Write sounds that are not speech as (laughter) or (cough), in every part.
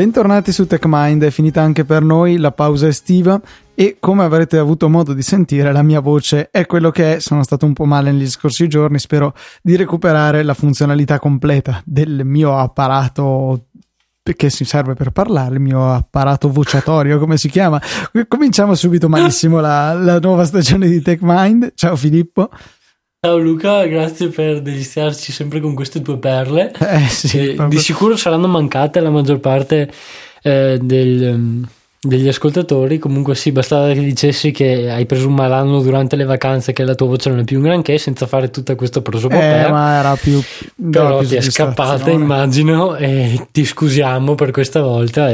Bentornati su TechMind, è finita anche per noi la pausa estiva e come avrete avuto modo di sentire la mia voce è quello che è, sono stato un po' male negli scorsi giorni, spero di recuperare la funzionalità completa del mio apparato che si serve per parlare, il mio apparato vociatorio, come si chiama. Cominciamo subito malissimo la, la nuova stagione di TechMind. Ciao Filippo. Ciao Luca, grazie per deliziarci sempre con queste tue perle. (laughs) Eh, sì, di sicuro saranno mancate la maggior parte eh, del, um, degli ascoltatori. Comunque, sì, bastava che dicessi che hai preso un malanno durante le vacanze, che la tua voce non è più un granché, senza fare tutta questa prosopopea. Eh, ma era più. Però più ti è scappata, immagino, e ti scusiamo per questa volta.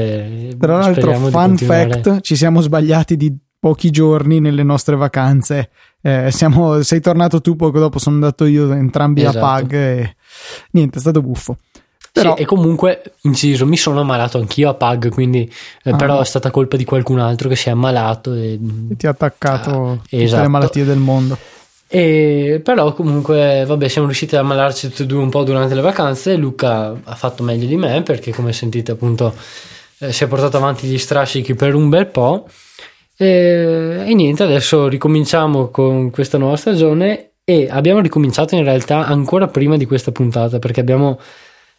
Tra l'altro, fun fact: ci siamo sbagliati di pochi giorni nelle nostre vacanze. Eh, siamo, sei tornato tu poco dopo, sono andato io entrambi esatto. a Pag e niente, è stato buffo. Però... Sì, e comunque, inciso, mi sono ammalato anch'io a Pag, quindi eh, ah. però è stata colpa di qualcun altro che si è ammalato e, e ti ha attaccato ah, esatto. le malattie del mondo. E, però comunque, vabbè, siamo riusciti ad ammalarci tutti e due un po' durante le vacanze. Luca ha fatto meglio di me perché, come sentite, appunto, eh, si è portato avanti gli strascichi per un bel po'. E, e, niente, adesso ricominciamo con questa nuova stagione e abbiamo ricominciato in realtà ancora prima di questa puntata perché abbiamo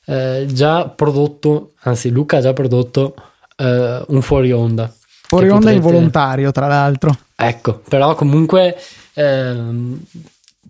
eh, già prodotto, anzi Luca ha già prodotto eh, un fuori onda. Fuori onda potrete... involontario tra l'altro. Ecco, però comunque ehm,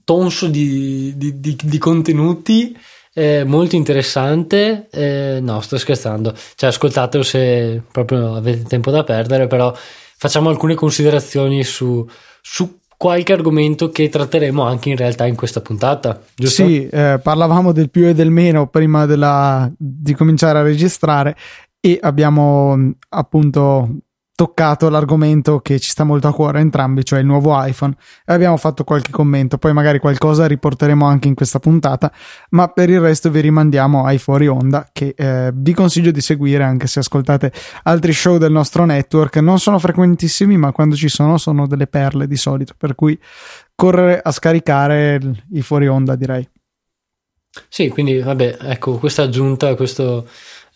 tonso di, di, di, di contenuti eh, molto interessante. Eh, no, sto scherzando. Cioè, ascoltatelo se proprio avete tempo da perdere, però facciamo alcune considerazioni su, su qualche argomento che tratteremo anche in realtà in questa puntata, giusto? Sì, eh, parlavamo del più e del meno prima della, di cominciare a registrare e abbiamo appunto toccato l'argomento che ci sta molto a cuore a entrambi, cioè il nuovo iPhone, e abbiamo fatto qualche commento, poi magari qualcosa riporteremo anche in questa puntata, ma per il resto vi rimandiamo ai fuori onda che eh, vi consiglio di seguire anche se ascoltate altri show del nostro network, non sono frequentissimi, ma quando ci sono sono delle perle di solito, per cui correre a scaricare i fuori onda direi. Sì, quindi vabbè, ecco, questa aggiunta, questo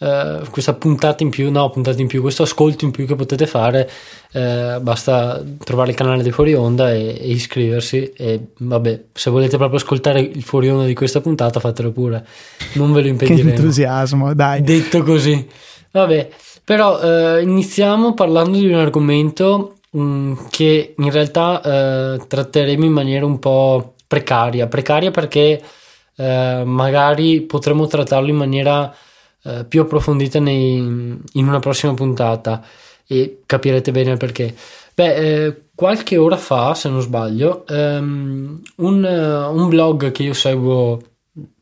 Uh, questa puntata in più, no, puntata in più, questo ascolto in più che potete fare, uh, basta trovare il canale di Fuori Onda e, e, iscriversi. E vabbè, se volete proprio ascoltare il Fuori Onda di questa puntata, fatelo pure, non ve lo impediremo. che entusiasmo, dai. Detto così, vabbè, però uh, iniziamo parlando di un argomento um, che in realtà tratteremo in maniera un po' precaria. Precaria perché magari potremo trattarlo in maniera eh, più approfondita nei, in una prossima puntata e capirete bene il perché. Beh, eh, qualche ora fa, se non sbaglio, um, un, uh, un, blog che io seguo,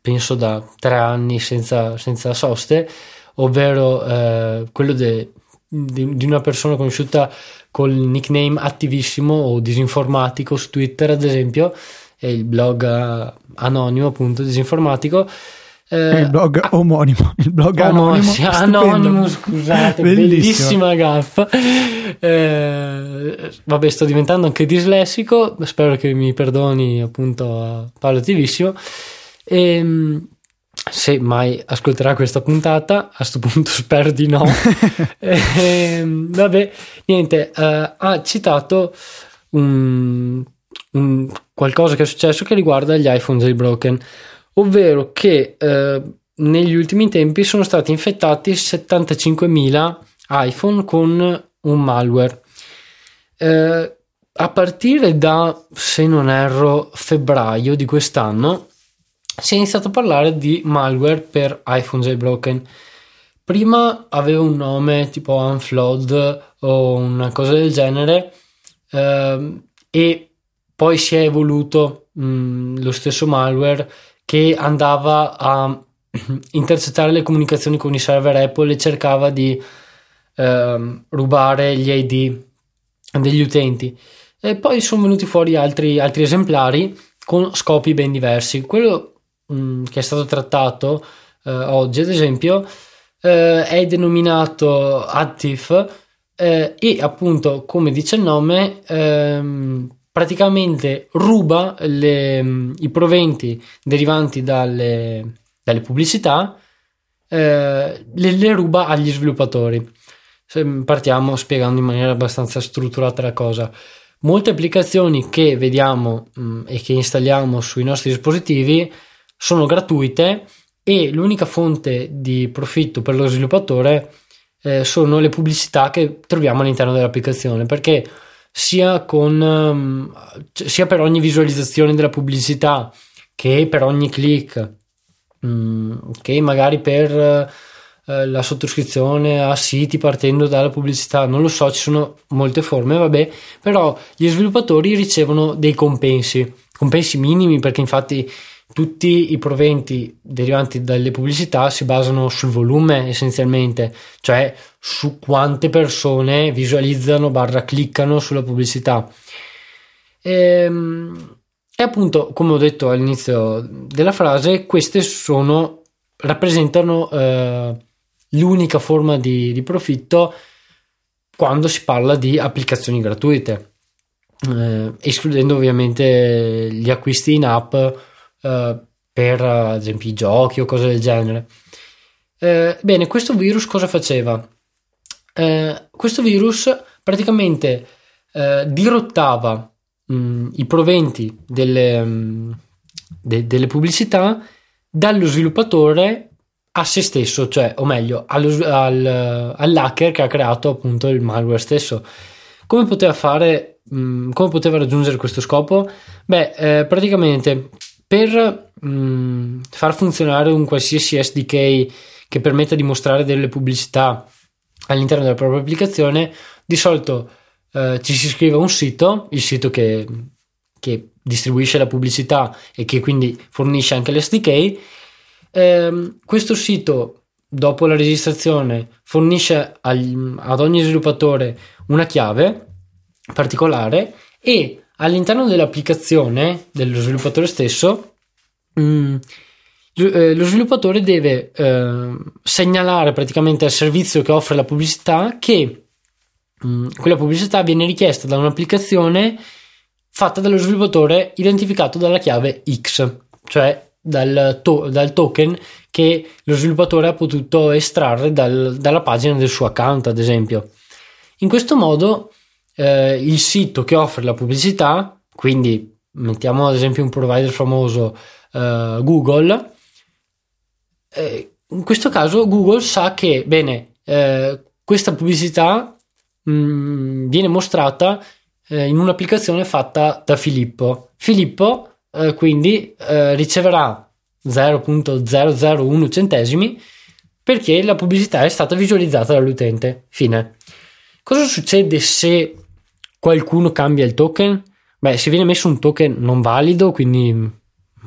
penso da tre anni senza, senza soste, ovvero uh, quello de, di, di, una persona conosciuta col nickname attivissimo o disinformatico su Twitter, ad esempio, è il blog uh, anonimo, appunto, disinformatico eh, il blog omonimo, il blog anonimo, anonimo scusate, bellissima gaffa. Eh, vabbè, sto diventando anche dislessico, spero che mi perdoni appunto Paolo Attivissimo. E, ehm, se mai ascolterà questa puntata, a questo punto (laughs) spero di no. e, (laughs) ehm, vabbè, niente, eh, ha citato un, un, qualcosa che è successo che riguarda gli iPhone jailbroken ovvero che eh, negli ultimi tempi sono stati infettati 75.000 iPhone con un malware. Eh, a partire da, se non erro, febbraio di quest'anno si è iniziato a parlare di malware per iPhone jailbroken. Prima aveva un nome tipo Unflood o una cosa del genere eh, e poi si è evoluto mh, mm, lo stesso malware che andava a (clears throat) intercettare le comunicazioni con i server Apple e cercava di eh, rubare gli ID degli utenti. E poi sono venuti fuori altri, altri esemplari con scopi ben diversi. Quello mh, mm, che è stato trattato eh, oggi, ad esempio, eh, è denominato Active eh, e appunto, come dice il nome, ehm, praticamente ruba le, i proventi derivanti dalle, dalle pubblicità eh, le, le ruba agli sviluppatori. Partiamo spiegando in maniera abbastanza strutturata la cosa. Molte applicazioni che vediamo mh, mm, e che installiamo sui nostri dispositivi sono gratuite e l'unica fonte di profitto per lo sviluppatore eh, sono le pubblicità che troviamo all'interno dell'applicazione perché sia, con, um, sia per ogni visualizzazione della pubblicità che per ogni click um, che magari per uh, la sottoscrizione a siti partendo dalla pubblicità. Non lo so ci sono molte forme vabbè però gli sviluppatori ricevono dei compensi compensi minimi perché infatti tutti i proventi derivanti dalle pubblicità si basano sul volume essenzialmente, cioè su quante persone visualizzano barra cliccano sulla pubblicità. E, ehm, e appunto, come ho detto all'inizio della frase, queste sono, rappresentano eh, l'unica forma di, di, profitto quando si parla di applicazioni gratuite, eh, escludendo ovviamente gli acquisti in app uh, per ad esempio i giochi o cose del genere. Uh, bene, questo virus cosa faceva? Uh, questo virus praticamente dirottava mh, mm, i proventi delle, mh, mm, de, delle pubblicità dallo sviluppatore a se stesso, cioè, o meglio, allo, al, all'hacker che ha creato appunto il malware stesso. Come poteva fare, mh, mm, come poteva raggiungere questo scopo? Beh, eh, praticamente per mh, mm, far funzionare un qualsiasi SDK che permetta di mostrare delle pubblicità all'interno della propria applicazione, di solito eh, ci si scrive a un sito, il sito che, che, distribuisce la pubblicità e che quindi fornisce anche l'SDK. Eh, questo sito, dopo la registrazione, fornisce agli, ad ogni sviluppatore una chiave particolare e all'interno dell'applicazione dello sviluppatore stesso mm, eh, lo sviluppatore deve eh, segnalare praticamente al servizio che offre la pubblicità che mm, quella pubblicità viene richiesta da un'applicazione fatta dallo sviluppatore identificato dalla chiave X, cioè dal, to- dal token che lo sviluppatore ha potuto estrarre dal, dalla pagina del suo account, ad esempio. In questo modo eh, il sito che offre la pubblicità, quindi mettiamo ad esempio un provider famoso eh, Google, eh, in questo caso Google sa che, bene, eh, questa pubblicità mh, mm, viene mostrata eh, in un'applicazione fatta da Filippo. Filippo eh, quindi riceverà 0.001 centesimi perché la pubblicità è stata visualizzata dall'utente. Fine. Cosa succede se qualcuno cambia il token? Beh, se viene messo un token non valido, quindi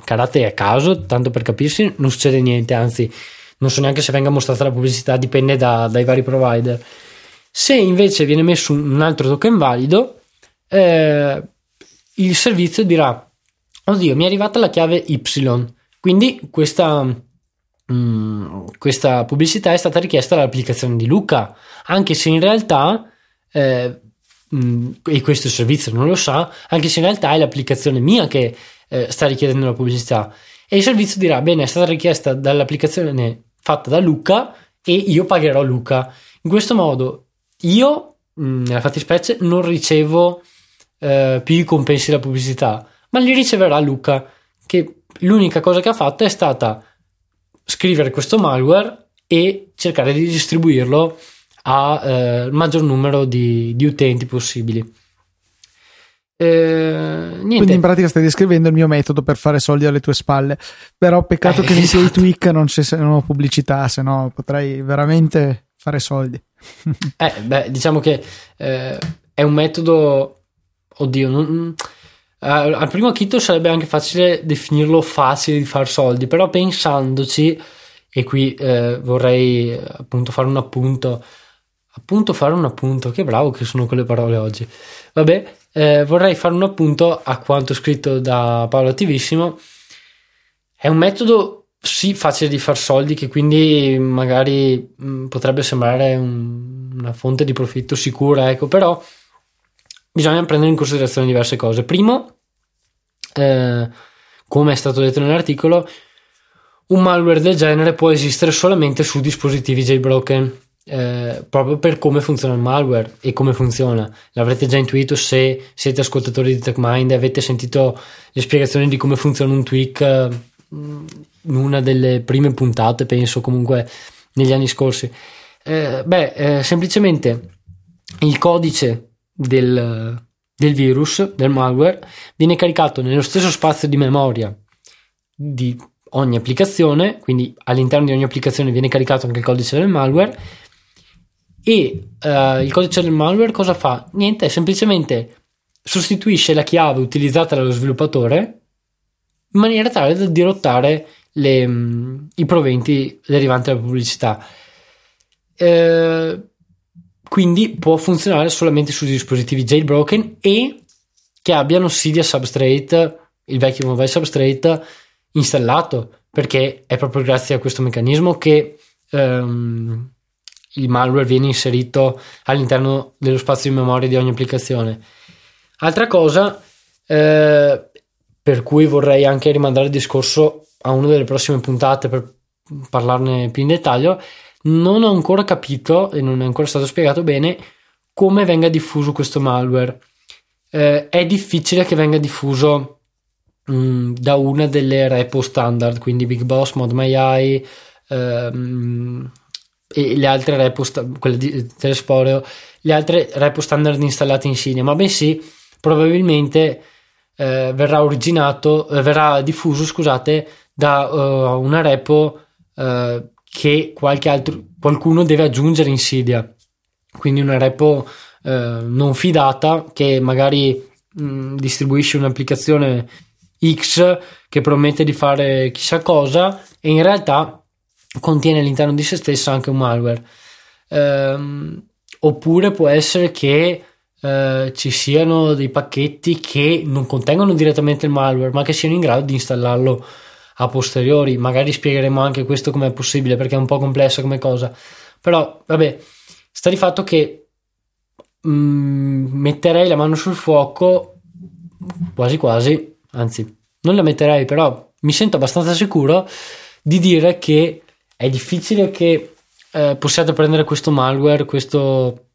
caratteri a caso, tanto per capirsi, non succede niente, anzi, non so neanche se venga mostrata la pubblicità, dipende da, dai vari provider. Se invece viene messo un altro token valido, eh, il servizio dirà: Oddio, mi è arrivata la chiave Y. Quindi questa, mh, mm, questa pubblicità è stata richiesta dall'applicazione di Luca, anche se in realtà eh, Mm, e questo servizio non lo sa, anche se in realtà è l'applicazione mia che eh, sta richiedendo la pubblicità. E il servizio dirà: Bene, è stata richiesta dall'applicazione fatta da Luca e io pagherò Luca. In questo modo io, mm, nella fattispecie, non ricevo eh, più i compensi della pubblicità, ma li riceverà Luca, che l'unica cosa che ha fatto è stata scrivere questo malware e cercare di distribuirlo a eh, il maggior numero di, di utenti possibili. Eh, Quindi in pratica stai descrivendo il mio metodo per fare soldi alle tue spalle. Però peccato eh, che nei esatto. tuoi tweak non ci siano pubblicità, se no potrei veramente fare soldi. eh, beh, diciamo che eh, è un metodo. Oddio, non, eh, al primo acchito sarebbe anche facile definirlo facile di fare soldi, però pensandoci, e qui eh, vorrei appunto fare un appunto appunto fare un appunto, che bravo che sono quelle parole oggi. Vabbè, eh, vorrei fare un appunto a quanto scritto da Paolo Attivissimo. È un metodo sì facile di far soldi che quindi magari mh, mm, potrebbe sembrare un, una fonte di profitto sicura, ecco, però bisogna prendere in considerazione diverse cose. Primo, eh, come è stato detto nell'articolo, un malware del genere può esistere solamente su dispositivi jailbroken. Eh, proprio per come funziona il malware e come funziona. L'avrete già intuito se siete ascoltatori di TechMind e avete sentito le spiegazioni di come funziona un tweak eh, in una delle prime puntate, penso comunque negli anni scorsi. Eh, beh, eh, semplicemente il codice del, del virus, del malware, viene caricato nello stesso spazio di memoria di ogni applicazione, quindi all'interno di ogni applicazione viene caricato anche il codice del malware e uh, il codice del malware cosa fa? Niente, semplicemente sostituisce la chiave utilizzata dallo sviluppatore in maniera tale da dirottare le, um, i proventi derivanti dalla pubblicità. Eh, quindi può funzionare solamente su dispositivi jailbroken e che abbiano Cydia Substrate, il vecchio mobile substrate installato, perché è proprio grazie a questo meccanismo che um, il malware viene inserito all'interno dello spazio di memoria di ogni applicazione. Altra cosa eh, per cui vorrei anche rimandare il discorso a una delle prossime puntate per parlarne più in dettaglio, non ho ancora capito e non è ancora stato spiegato bene come venga diffuso questo malware. Eh, è difficile che venga diffuso mh, mm, da una delle repo standard, quindi Big Boss, ModMyEye, ehm, e le altre repo, quelle di Telesporeo, le altre repo standard installate in Cydia, ma bensì probabilmente eh, verrà originato, eh, verrà diffuso, scusate, da uh, una repo uh, che altro, qualcuno deve aggiungere in Cydia. Quindi una repo uh, non fidata che magari mh, mm, distribuisce un'applicazione X che promette di fare chissà cosa e in realtà contiene all'interno di se stessa anche un malware. Ehm, oppure può essere che eh, ci siano dei pacchetti che non contengono direttamente il malware, ma che siano in grado di installarlo a posteriori. Magari spiegheremo anche questo come è possibile perché è un po' complessa come cosa. Però, vabbè, sta di fatto che mh, mm, metterei la mano sul fuoco quasi quasi, anzi, non la metterei, però mi sento abbastanza sicuro di dire che è difficile che eh, possiate prendere questo malware, questo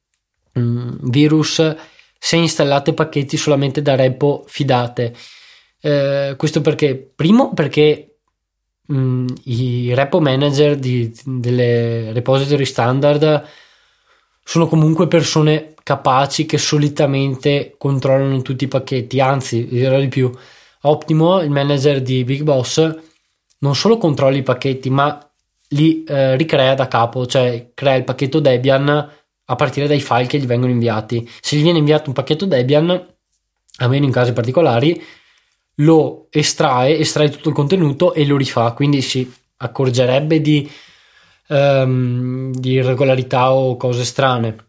mh, mm, virus, se installate pacchetti solamente da repo fidate. Eh, questo perché? Primo perché mh, mm, i repo manager di, delle repository standard sono comunque persone capaci che solitamente controllano tutti i pacchetti, anzi, dirò di più. Optimo, il manager di Big Boss, non solo controlla i pacchetti, ma li eh, ricrea da capo, cioè crea il pacchetto Debian a partire dai file che gli vengono inviati. Se gli viene inviato un pacchetto Debian, almeno in casi particolari, lo estrae, estrae tutto il contenuto e lo rifà, quindi si accorgerebbe di, um, di irregolarità o cose strane.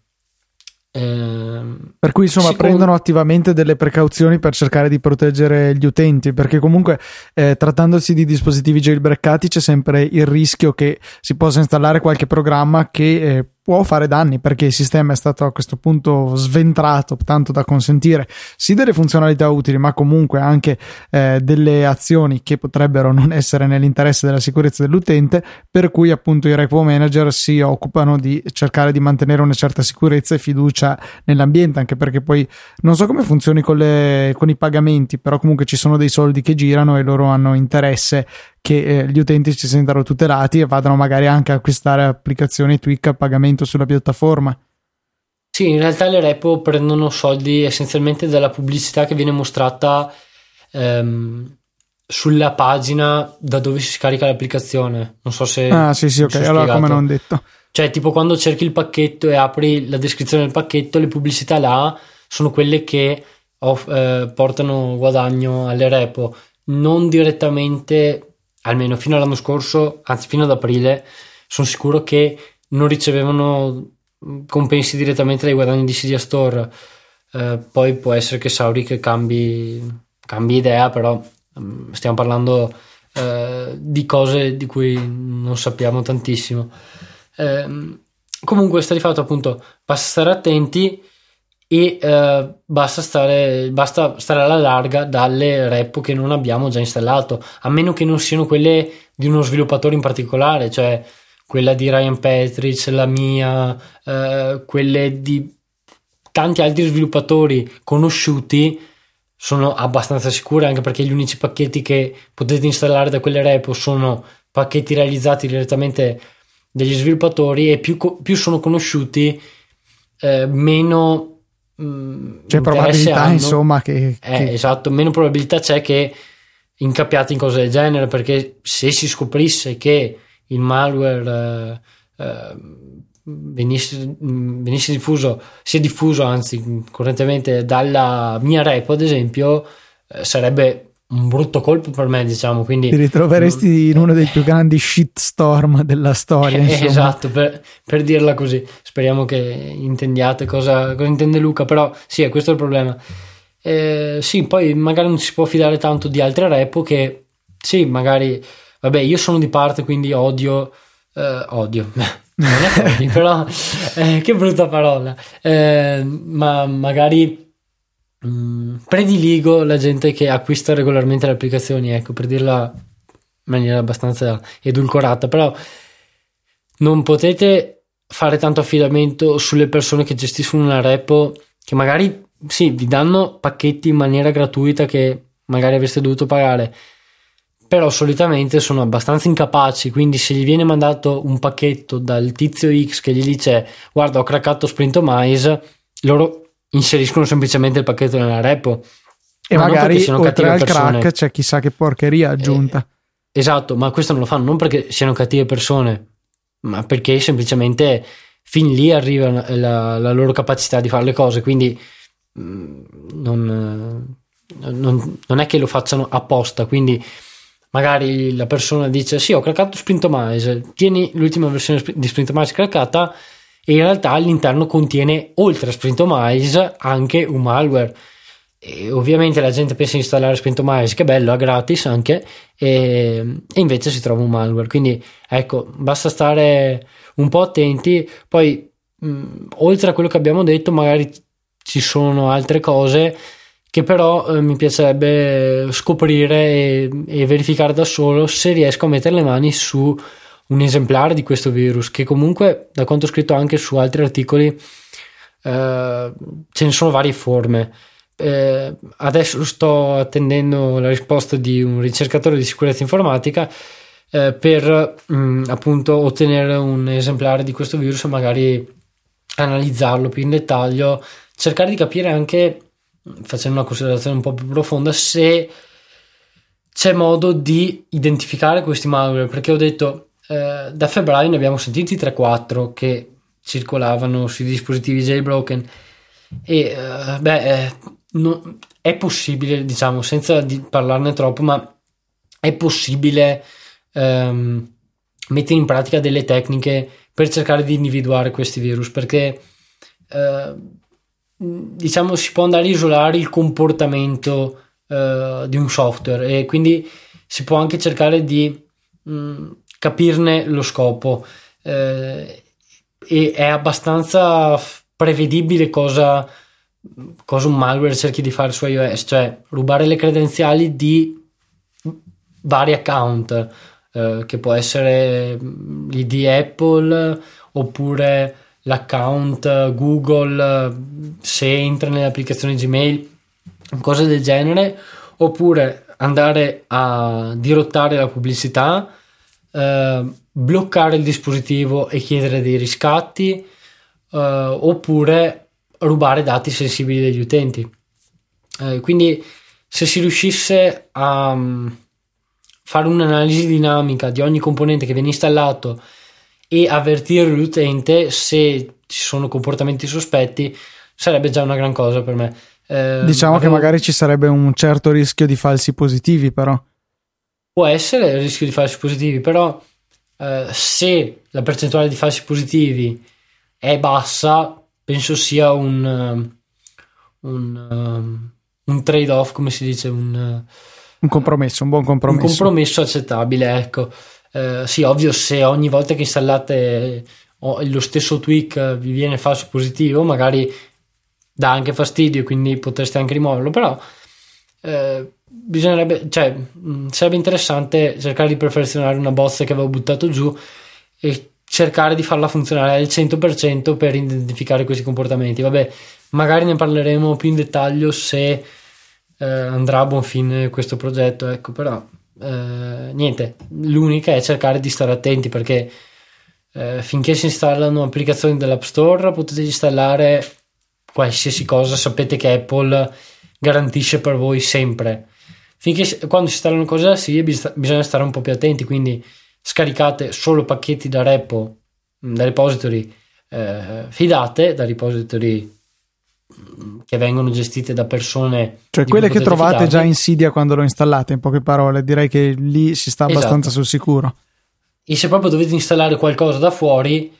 Ehm, per cui insomma Siccome... prendono attivamente delle precauzioni per cercare di proteggere gli utenti perché comunque eh, trattandosi di dispositivi jailbreakati c'è sempre il rischio che si possa installare qualche programma che eh, può fare danni perché il sistema è stato a questo punto sventrato tanto da consentire sì delle funzionalità utili ma comunque anche eh, delle azioni che potrebbero non essere nell'interesse della sicurezza dell'utente per cui appunto i repo manager si occupano di cercare di mantenere una certa sicurezza e fiducia nell'ambiente anche perché poi non so come funzioni con, le, con i pagamenti però comunque ci sono dei soldi che girano e loro hanno interesse che eh, gli utenti si sentano tutelati e vadano magari anche a acquistare applicazioni tweak a pagamento sulla piattaforma. Sì, in realtà le repo prendono soldi essenzialmente dalla pubblicità che viene mostrata ehm, sulla pagina da dove si scarica l'applicazione. Non so se. Ah, sì, sì, ok. Allora, come non detto. Cioè, tipo quando cerchi il pacchetto e apri la descrizione del pacchetto, le pubblicità là sono quelle che off- eh, portano guadagno alle repo, non direttamente almeno fino all'anno scorso, anzi fino ad aprile, sono sicuro che non ricevevano compensi direttamente dai guadagni di Cydia Store. Eh, poi può essere che Sauric cambi, cambi idea, però stiamo parlando eh, di cose di cui non sappiamo tantissimo. Eh, comunque sta di fatto appunto basta stare attenti e eh, basta, stare, basta stare alla larga dalle repo che non abbiamo già installato, a meno che non siano quelle di uno sviluppatore in particolare, cioè quella di Ryan Petric, la mia, eh, quelle di tanti altri sviluppatori conosciuti sono abbastanza sicure anche perché gli unici pacchetti che potete installare da quelle repo sono pacchetti realizzati direttamente dagli sviluppatori e più, più sono conosciuti eh, meno mh, mm, c'è probabilità hanno. insomma che, eh, che... esatto meno probabilità c'è che incappiate in cose del genere perché se si scoprisse che il malware eh, eh venisse, venisse, diffuso, si è diffuso anzi correntemente dalla mia repo ad esempio, eh, sarebbe un brutto colpo per me, diciamo. Quindi ti ritroveresti in uno dei più grandi shitstorm della storia. (laughs) Eh, esatto, per, per, dirla così. Speriamo che intendiate cosa, cosa, intende Luca, però sì, questo è il problema. Eh, sì, poi magari non si può fidare tanto di altre repo che sì, magari vabbè, io sono di parte, quindi odio eh, odio (laughs) non è odio, però eh, che brutta parola. Eh, ma magari mm, prediligo la gente che acquista regolarmente le applicazioni, ecco, per dirla in maniera abbastanza edulcorata, però non potete fare tanto affidamento sulle persone che gestiscono una repo che magari sì, vi danno pacchetti in maniera gratuita che magari avreste dovuto pagare però solitamente sono abbastanza incapaci, quindi se gli viene mandato un pacchetto dal tizio X che gli dice guarda ho craccato Sprintomize, loro inseriscono semplicemente il pacchetto nella repo. E ma magari oltre al persone. crack c'è chissà che porcheria aggiunta. Eh, esatto, ma questo non lo fanno non perché siano cattive persone, ma perché semplicemente fin lì arriva la, la loro capacità di fare le cose, quindi mm, non, non, non è che lo facciano apposta, quindi magari la persona dice sì ho craccato Sprintomize tieni l'ultima versione di Sprintomize craccata e in realtà all'interno contiene oltre a Sprintomize anche un malware. E ovviamente la gente pensa di installare Sprintomize che bello, è gratis anche e, e invece si trova un malware. Quindi ecco basta stare un po' attenti. Poi mh, oltre a quello che abbiamo detto magari ci sono altre cose che però eh, mi piacerebbe scoprire e, e, verificare da solo se riesco a mettere le mani su un esemplare di questo virus che comunque da quanto ho scritto anche su altri articoli eh, ce ne sono varie forme. Eh, adesso sto attendendo la risposta di un ricercatore di sicurezza informatica eh, per mh, mm, appunto ottenere un esemplare di questo virus e magari analizzarlo più in dettaglio cercare di capire anche facendo una considerazione un po' più profonda, se c'è modo di identificare questi malware, perché ho detto eh, da febbraio ne abbiamo sentiti 3-4 che circolavano sui dispositivi jailbroken. E eh, beh, eh, no, è possibile, diciamo, senza di parlarne troppo, ma è possibile ehm, mettere in pratica delle tecniche per cercare di individuare questi virus, perché eh, diciamo si può andare a isolare il comportamento uh, di un software e quindi si può anche cercare di mh, capirne lo scopo. Eh, e è abbastanza prevedibile cosa, cosa un malware cerchi di fare su iOS cioè rubare le credenziali di vari account eh, che può essere l'ID Apple oppure l'account Google se entra nelle applicazioni Gmail, cose del genere, oppure andare a dirottare la pubblicità, eh, bloccare il dispositivo e chiedere dei riscatti, eh, oppure rubare dati sensibili degli utenti. Eh, quindi se si riuscisse a um, fare un'analisi dinamica di ogni componente che viene installato e avvertire l'utente se ci sono comportamenti sospetti sarebbe già una gran cosa per me. Eh, diciamo avevo... che magari ci sarebbe un certo rischio di falsi positivi, però. Può essere il rischio di falsi positivi, però eh, se la percentuale di falsi positivi è bassa, penso sia un, un, um, un trade-off, come si dice, un, un compromesso, un buon compromesso. Un compromesso accettabile, ecco. Eh, sì, ovvio, se ogni volta che installate lo stesso tweak vi viene falso positivo, magari dà anche fastidio, quindi potreste anche rimuoverlo, però eh, bisognerebbe, cioè, mh, sarebbe interessante cercare di perfezionare una bozza che avevo buttato giù e cercare di farla funzionare al 100% per identificare questi comportamenti. Vabbè, magari ne parleremo più in dettaglio se eh, andrà a buon fine questo progetto, ecco, però eh, niente, l'unica è cercare di stare attenti perché eh, finché si installano applicazioni dell'App Store potete installare qualsiasi cosa, sapete che Apple garantisce per voi sempre. Finché quando si installano cose da SIE bisogna stare un po' più attenti, quindi scaricate solo pacchetti da repo, da repository eh, fidate, da repository che vengono gestite da persone cioè quelle che trovate fidarvi. già in Cydia quando lo installate in poche parole direi che lì si sta abbastanza esatto. sul sicuro e se proprio dovete installare qualcosa da fuori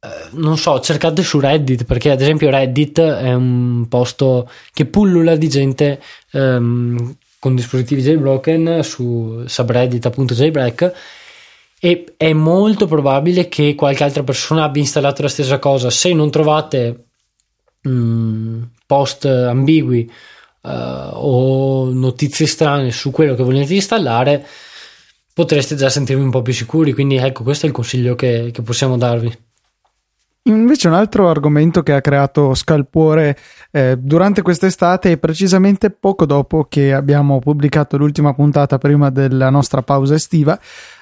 eh, non so cercate su Reddit perché ad esempio Reddit è un posto che pullula di gente ehm, con dispositivi jailbroken su subreddit appunto jailbreak e è molto probabile che qualche altra persona abbia installato la stessa cosa se non trovate mh, mm, post ambigui uh, o notizie strane su quello che volete installare, potreste già sentirvi un po' più sicuri. Quindi ecco, questo è il consiglio che, che possiamo darvi. Invece un altro argomento che ha creato scalpore eh, durante quest'estate e precisamente poco dopo che abbiamo pubblicato l'ultima puntata prima della nostra pausa estiva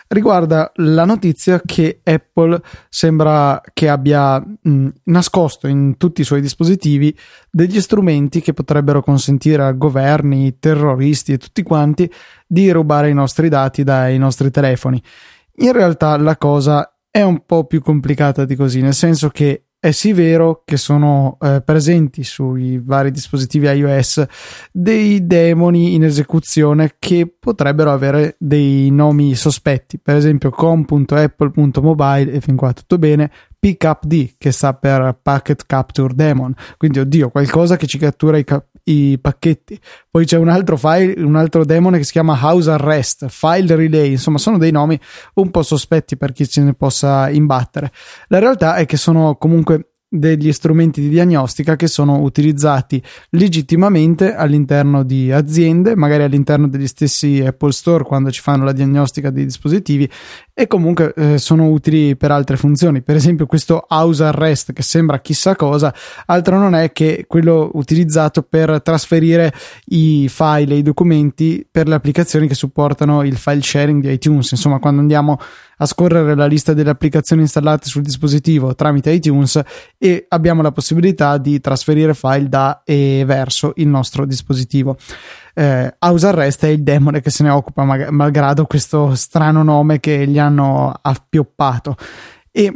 riguarda la notizia che Apple sembra che abbia mh, nascosto in tutti i suoi dispositivi degli strumenti che potrebbero consentire a governi, terroristi e tutti quanti di rubare i nostri dati dai nostri telefoni. In realtà la cosa è un po' più complicata di così, nel senso che è sì vero che sono eh, presenti sui vari dispositivi iOS dei demoni in esecuzione che potrebbero avere dei nomi sospetti, per esempio com.apple.mobile e fin qua tutto bene, PickUpD che sta per Packet Capture Demon, quindi oddio, qualcosa che ci cattura i, cap- i pacchetti. Poi c'è un altro file, un altro demone che si chiama House Arrest, File Relay, insomma sono dei nomi un po' sospetti per chi se ne possa imbattere. La realtà è che sono comunque degli strumenti di diagnostica che sono utilizzati legittimamente all'interno di aziende, magari all'interno degli stessi Apple Store quando ci fanno la diagnostica dei dispositivi e comunque eh, sono utili per altre funzioni. Per esempio questo house arrest che sembra chissà cosa, altro non è che quello utilizzato per trasferire i file e i documenti per le applicazioni che supportano il file sharing di iTunes. Insomma, quando andiamo scorrere la lista delle applicazioni installate sul dispositivo tramite iTunes e abbiamo la possibilità di trasferire file da e verso il nostro dispositivo eh, House Arrest è il demone che se ne occupa, malgrado questo strano nome che gli hanno appioppato. E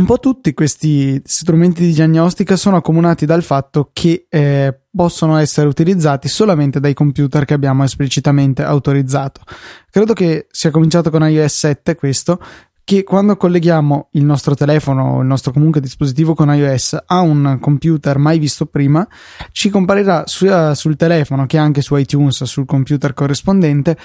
un po' tutti questi strumenti di diagnostica sono accomunati dal fatto che eh, possono essere utilizzati solamente dai computer che abbiamo esplicitamente autorizzato. Credo che sia cominciato con iOS 7 questo, che quando colleghiamo il nostro telefono o il nostro comunque dispositivo con iOS a un computer mai visto prima, ci comparirà sia sul telefono che anche su iTunes, sul computer corrispondente,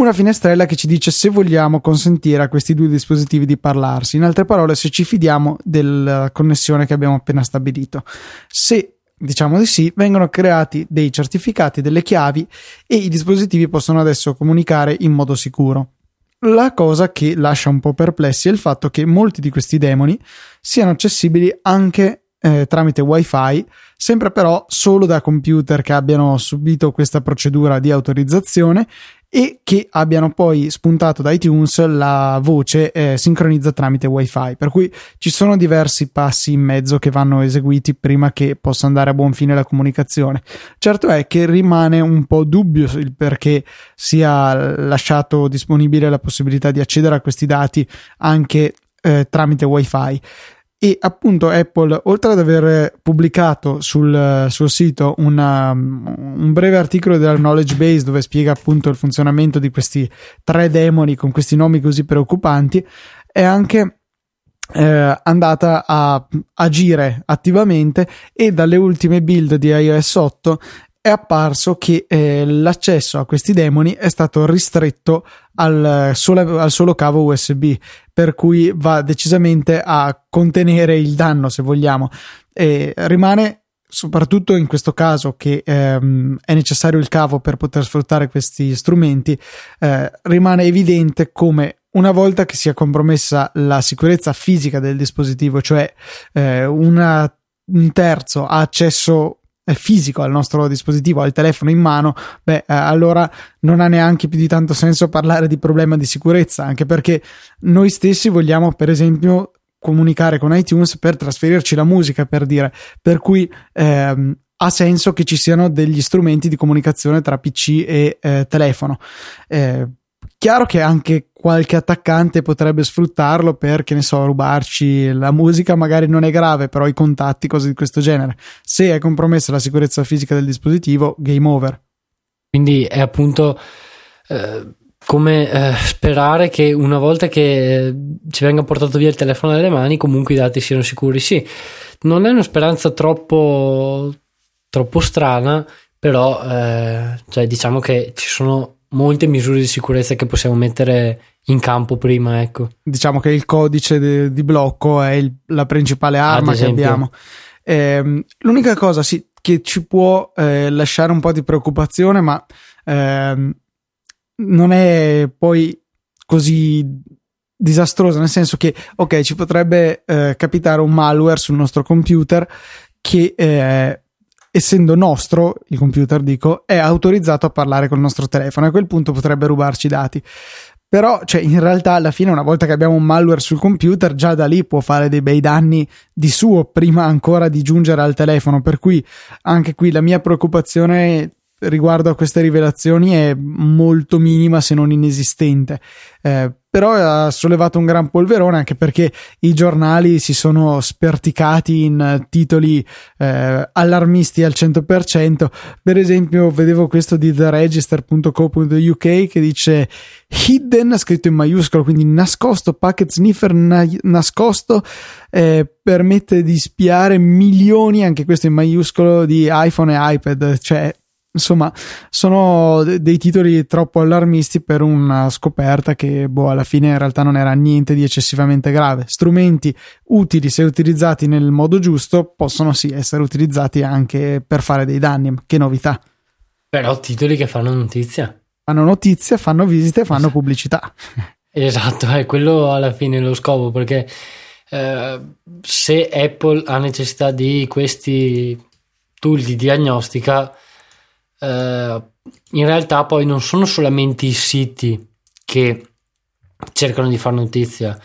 una finestrella che ci dice se vogliamo consentire a questi due dispositivi di parlarsi. In altre parole, se ci fidiamo della connessione che abbiamo appena stabilito. Se diciamo di sì, vengono creati dei certificati, delle chiavi e i dispositivi possono adesso comunicare in modo sicuro. La cosa che lascia un po' perplessi è il fatto che molti di questi demoni siano accessibili anche eh, tramite wifi, sempre però solo da computer che abbiano subito questa procedura di autorizzazione e che abbiano poi spuntato da iTunes la voce eh, sincronizza tramite wifi. Per cui ci sono diversi passi in mezzo che vanno eseguiti prima che possa andare a buon fine la comunicazione. Certo è che rimane un po' dubbio il perché sia lasciato disponibile la possibilità di accedere a questi dati anche eh, tramite wifi e appunto Apple, oltre ad aver pubblicato sul, sul sito una, un breve articolo della knowledge base dove spiega appunto il funzionamento di questi tre demoni con questi nomi così preoccupanti, è anche eh, andata a agire attivamente e dalle ultime build di iOS 8 è apparso che eh, l'accesso a questi demoni è stato ristretto al solo, al solo cavo USB, per cui va decisamente a contenere il danno, se vogliamo. E rimane soprattutto in questo caso che ehm, è necessario il cavo per poter sfruttare questi strumenti, eh, rimane evidente come una volta che sia compromessa la sicurezza fisica del dispositivo, cioè eh, una, un terzo ha accesso eh, fisico al nostro dispositivo, al telefono in mano, beh, eh, allora non ha neanche più di tanto senso parlare di problema di sicurezza, anche perché noi stessi vogliamo, per esempio, comunicare con iTunes per trasferirci la musica, per dire, per cui ehm, ha senso che ci siano degli strumenti di comunicazione tra PC e eh, telefono. Eh, chiaro che anche qualche attaccante potrebbe sfruttarlo per, che ne so, rubarci la musica, magari non è grave, però i contatti, cose di questo genere. Se è compromessa la sicurezza fisica del dispositivo, game over. Quindi è appunto eh, come eh, sperare che una volta che eh, ci venga portato via il telefono dalle mani, comunque i dati siano sicuri. Sì, non è una speranza troppo, troppo strana, però eh, cioè, diciamo che ci sono molte misure di sicurezza che possiamo mettere in campo prima, ecco. Diciamo che il codice de, di blocco è il, la principale arma che abbiamo. Eh, l'unica cosa sì, che ci può eh, lasciare un po' di preoccupazione, ma eh, non è poi così disastrosa, nel senso che, ok, ci potrebbe eh, capitare un malware sul nostro computer che eh, essendo nostro, il computer dico, è autorizzato a parlare col nostro telefono a quel punto potrebbe rubarci i dati. Però, cioè, in realtà, alla fine, una volta che abbiamo un malware sul computer, già da lì può fare dei bei danni di suo prima ancora di giungere al telefono. Per cui, anche qui, la mia preoccupazione riguardo a queste rivelazioni è molto minima se non inesistente. Eh, però ha sollevato un gran polverone anche perché i giornali si sono sperticati in titoli eh, allarmisti al 100%. Per esempio, vedevo questo di theregister.co.uk che dice hidden, scritto in maiuscolo, quindi nascosto, packet sniffer na- nascosto, eh, permette di spiare milioni, anche questo in maiuscolo, di iPhone e iPad, cioè Insomma, sono dei titoli troppo allarmisti per una scoperta che, boh, alla fine in realtà non era niente di eccessivamente grave. Strumenti utili, se utilizzati nel modo giusto, possono sì essere utilizzati anche per fare dei danni. Che novità! Però titoli che fanno notizia. Fanno notizia, fanno visite, fanno pubblicità. (laughs) Esatto, è quello alla fine lo scopo, perché eh, se Apple ha necessità di questi tool di diagnostica eh, in realtà poi non sono solamente i siti che cercano di fare notizia,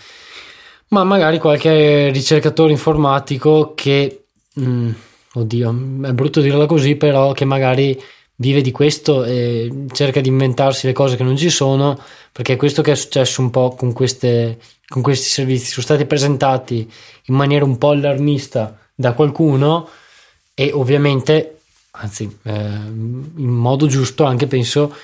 ma magari qualche ricercatore informatico che, mh, mm, oddio, è brutto dirlo così, però che magari vive di questo e cerca di inventarsi le cose che non ci sono, perché è questo che è successo un po' con, queste, con questi servizi, sono stati presentati in maniera un po' allarmista da qualcuno e ovviamente anzi eh, in modo giusto anche penso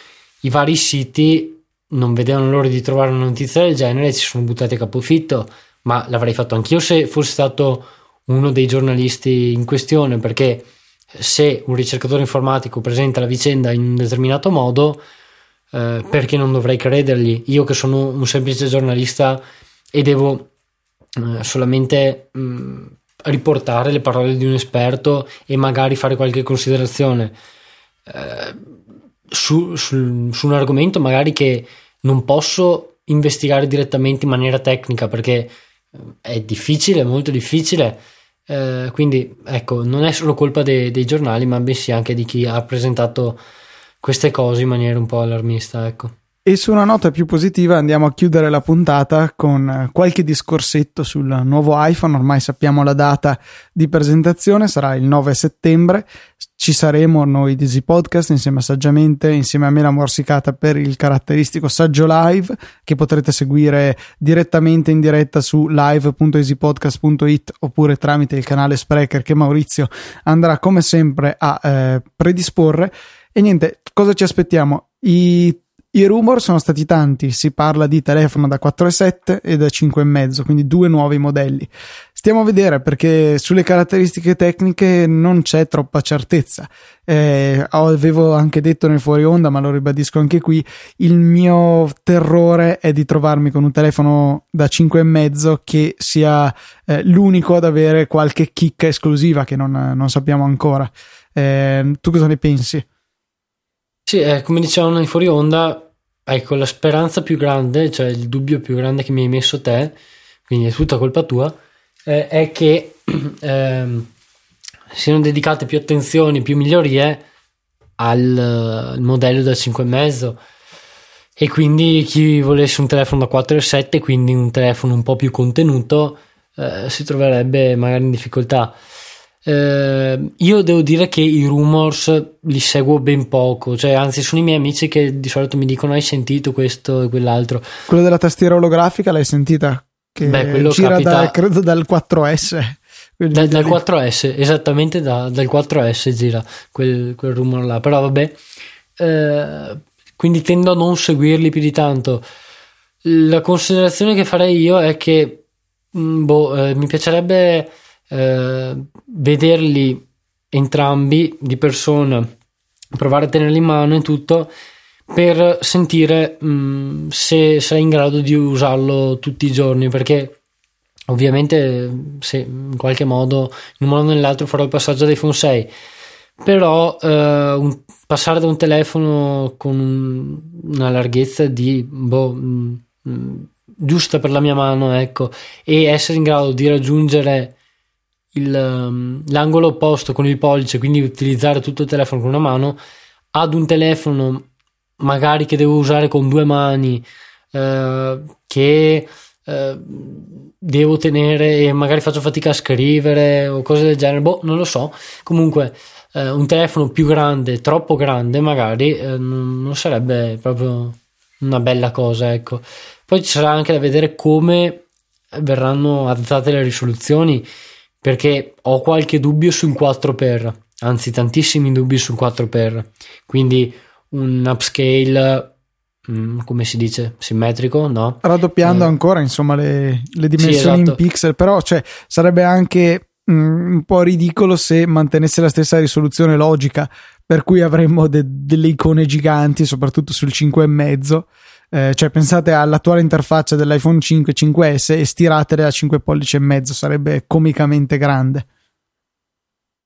i vari siti non vedevano l'ora di trovare una notizia del genere e si sono buttati a capofitto ma l'avrei fatto anch'io se fossi stato uno dei giornalisti in questione perché se un ricercatore informatico presenta la vicenda in un determinato modo eh, perché non dovrei credergli? Io che sono un semplice giornalista e devo eh, solamente mh, mm, riportare le parole di un esperto e magari fare qualche considerazione eh, su, su, su, un argomento magari che non posso investigare direttamente in maniera tecnica perché eh, è difficile, molto difficile. Eh, quindi ecco, non è solo colpa de, dei giornali, ma bensì anche di chi ha presentato queste cose in maniera un po' allarmista. Ecco. E su una nota più positiva andiamo a chiudere la puntata con eh, qualche discorsetto sul nuovo iPhone. Ormai sappiamo la data di presentazione, sarà il 9 settembre. Ci saremo noi di Easy Podcast insieme a Saggiamente, insieme a Mela Morsicata per il caratteristico saggio live che potrete seguire direttamente in diretta su live.easypodcast.it oppure tramite il canale Sprecher che Maurizio andrà come sempre a eh, predisporre. E niente, cosa ci aspettiamo? I i rumor sono stati tanti, si parla di telefono da 4,7 e da 5,5, quindi due nuovi modelli. Stiamo a vedere perché sulle caratteristiche tecniche non c'è troppa certezza. Eh, avevo anche detto nel fuori onda, ma lo ribadisco anche qui, il mio terrore è di trovarmi con un telefono da 5,5 che sia eh, l'unico ad avere qualche chicca esclusiva che non, non sappiamo ancora. Eh, tu cosa ne pensi? Sì, eh, come dicevano in fuori onda, ecco, la speranza più grande, cioè il dubbio più grande che mi hai messo te, quindi è tutta colpa tua, eh, è che (clears throat) eh, siano dedicate più attenzioni, più migliorie al, al modello da 5,5 e quindi chi volesse un telefono da 4,7 quindi un telefono un po' più contenuto eh, si troverebbe magari in difficoltà eh, io devo dire che i rumors li seguo ben poco, cioè anzi sono i miei amici che di solito mi dicono hai sentito questo e quell'altro. Quello della tastiera olografica l'hai sentita? Che Beh, quello gira capita... da, credo dal 4S. Da, dal 4S, esattamente da, dal 4S gira quel, quel rumor là, però vabbè, eh, quindi tendo a non seguirli più di tanto. La considerazione che farei io è che mm, boh, eh, mi piacerebbe eh, vederli entrambi di persona, provare a tenerli in mano e tutto per sentire mh, mm, se sarei in grado di usarlo tutti i giorni perché ovviamente se in qualche modo in un modo o nell'altro farò il passaggio d'iPhone 6 però eh, un, passare da un telefono con un, una larghezza di boh, mh, mm, giusta per la mia mano ecco e essere in grado di raggiungere il, um, l'angolo opposto con il pollice, quindi utilizzare tutto il telefono con una mano, ad un telefono magari che devo usare con due mani, eh, che eh, devo tenere e magari faccio fatica a scrivere o cose del genere, boh, non lo so. Comunque, eh, un telefono più grande, troppo grande, magari eh, non sarebbe proprio una bella cosa, ecco. Poi ci sarà anche da vedere come verranno adattate le risoluzioni perché ho qualche dubbio sul 4x, anzi tantissimi dubbi sul 4x, quindi un upscale, mm, come si dice, simmetrico, no? Raddoppiando eh. ancora, insomma, le, le dimensioni sì, esatto. in pixel, però cioè, sarebbe anche mm, un po' ridicolo se mantenesse la stessa risoluzione logica, per cui avremmo de- delle icone giganti, soprattutto sul 5,5 eh, cioè pensate all'attuale interfaccia dell'iPhone 5 5S e stiratele a 5 pollici e mezzo, sarebbe comicamente grande.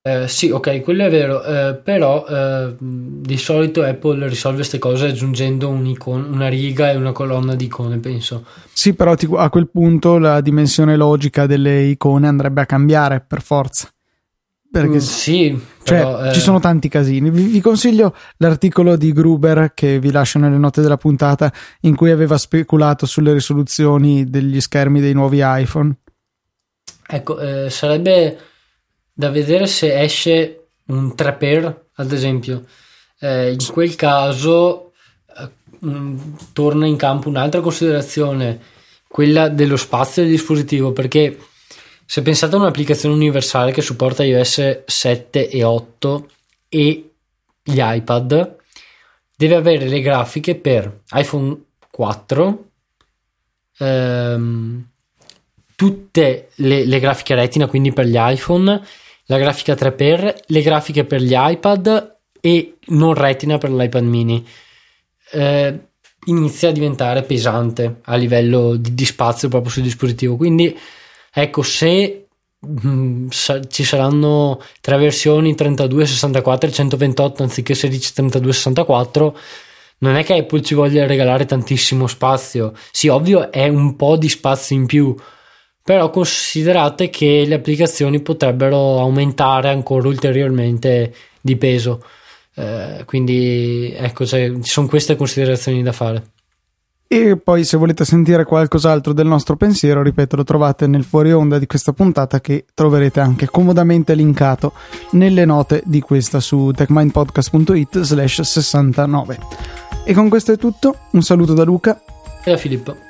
Eh, sì, ok, quello è vero, eh, però eh, di solito Apple risolve queste cose aggiungendo un una riga e una colonna di icone, penso. Sì, però a quel punto la dimensione logica delle icone andrebbe a cambiare per forza. Perché mm, sì, cioè, però, eh... ci sono tanti casini. Vi, vi, consiglio l'articolo di Gruber che vi lascio nelle note della puntata in cui aveva speculato sulle risoluzioni degli schermi dei nuovi iPhone. Ecco, eh, sarebbe da vedere se esce un 3x, ad esempio. Eh, in quel caso um, torna in campo un'altra considerazione, quella dello spazio del dispositivo, perché se pensate a un'applicazione universale che supporta iOS 7 e 8 e gli iPad, deve avere le grafiche per iPhone 4, ehm, tutte le, le, grafiche retina, quindi per gli iPhone, la grafica 3x, le grafiche per gli iPad e non retina per l'iPad mini. Eh, inizia a diventare pesante a livello di, di spazio proprio sul dispositivo. Quindi Ecco, se mh, mm, ci saranno tre versioni 32, 64 e 128 anziché 16, 32, 64, non è che Apple ci voglia regalare tantissimo spazio. Sì, ovvio è un po' di spazio in più, però considerate che le applicazioni potrebbero aumentare ancora ulteriormente di peso. Eh, quindi ecco, cioè, ci sono queste considerazioni da fare. E poi se volete sentire qualcos'altro del nostro pensiero, ripeto, lo trovate nel fuori onda di questa puntata che troverete anche comodamente linkato nelle note di questa su techmindpodcast.it slash 69. E con questo è tutto, un saluto da Luca e da Filippo.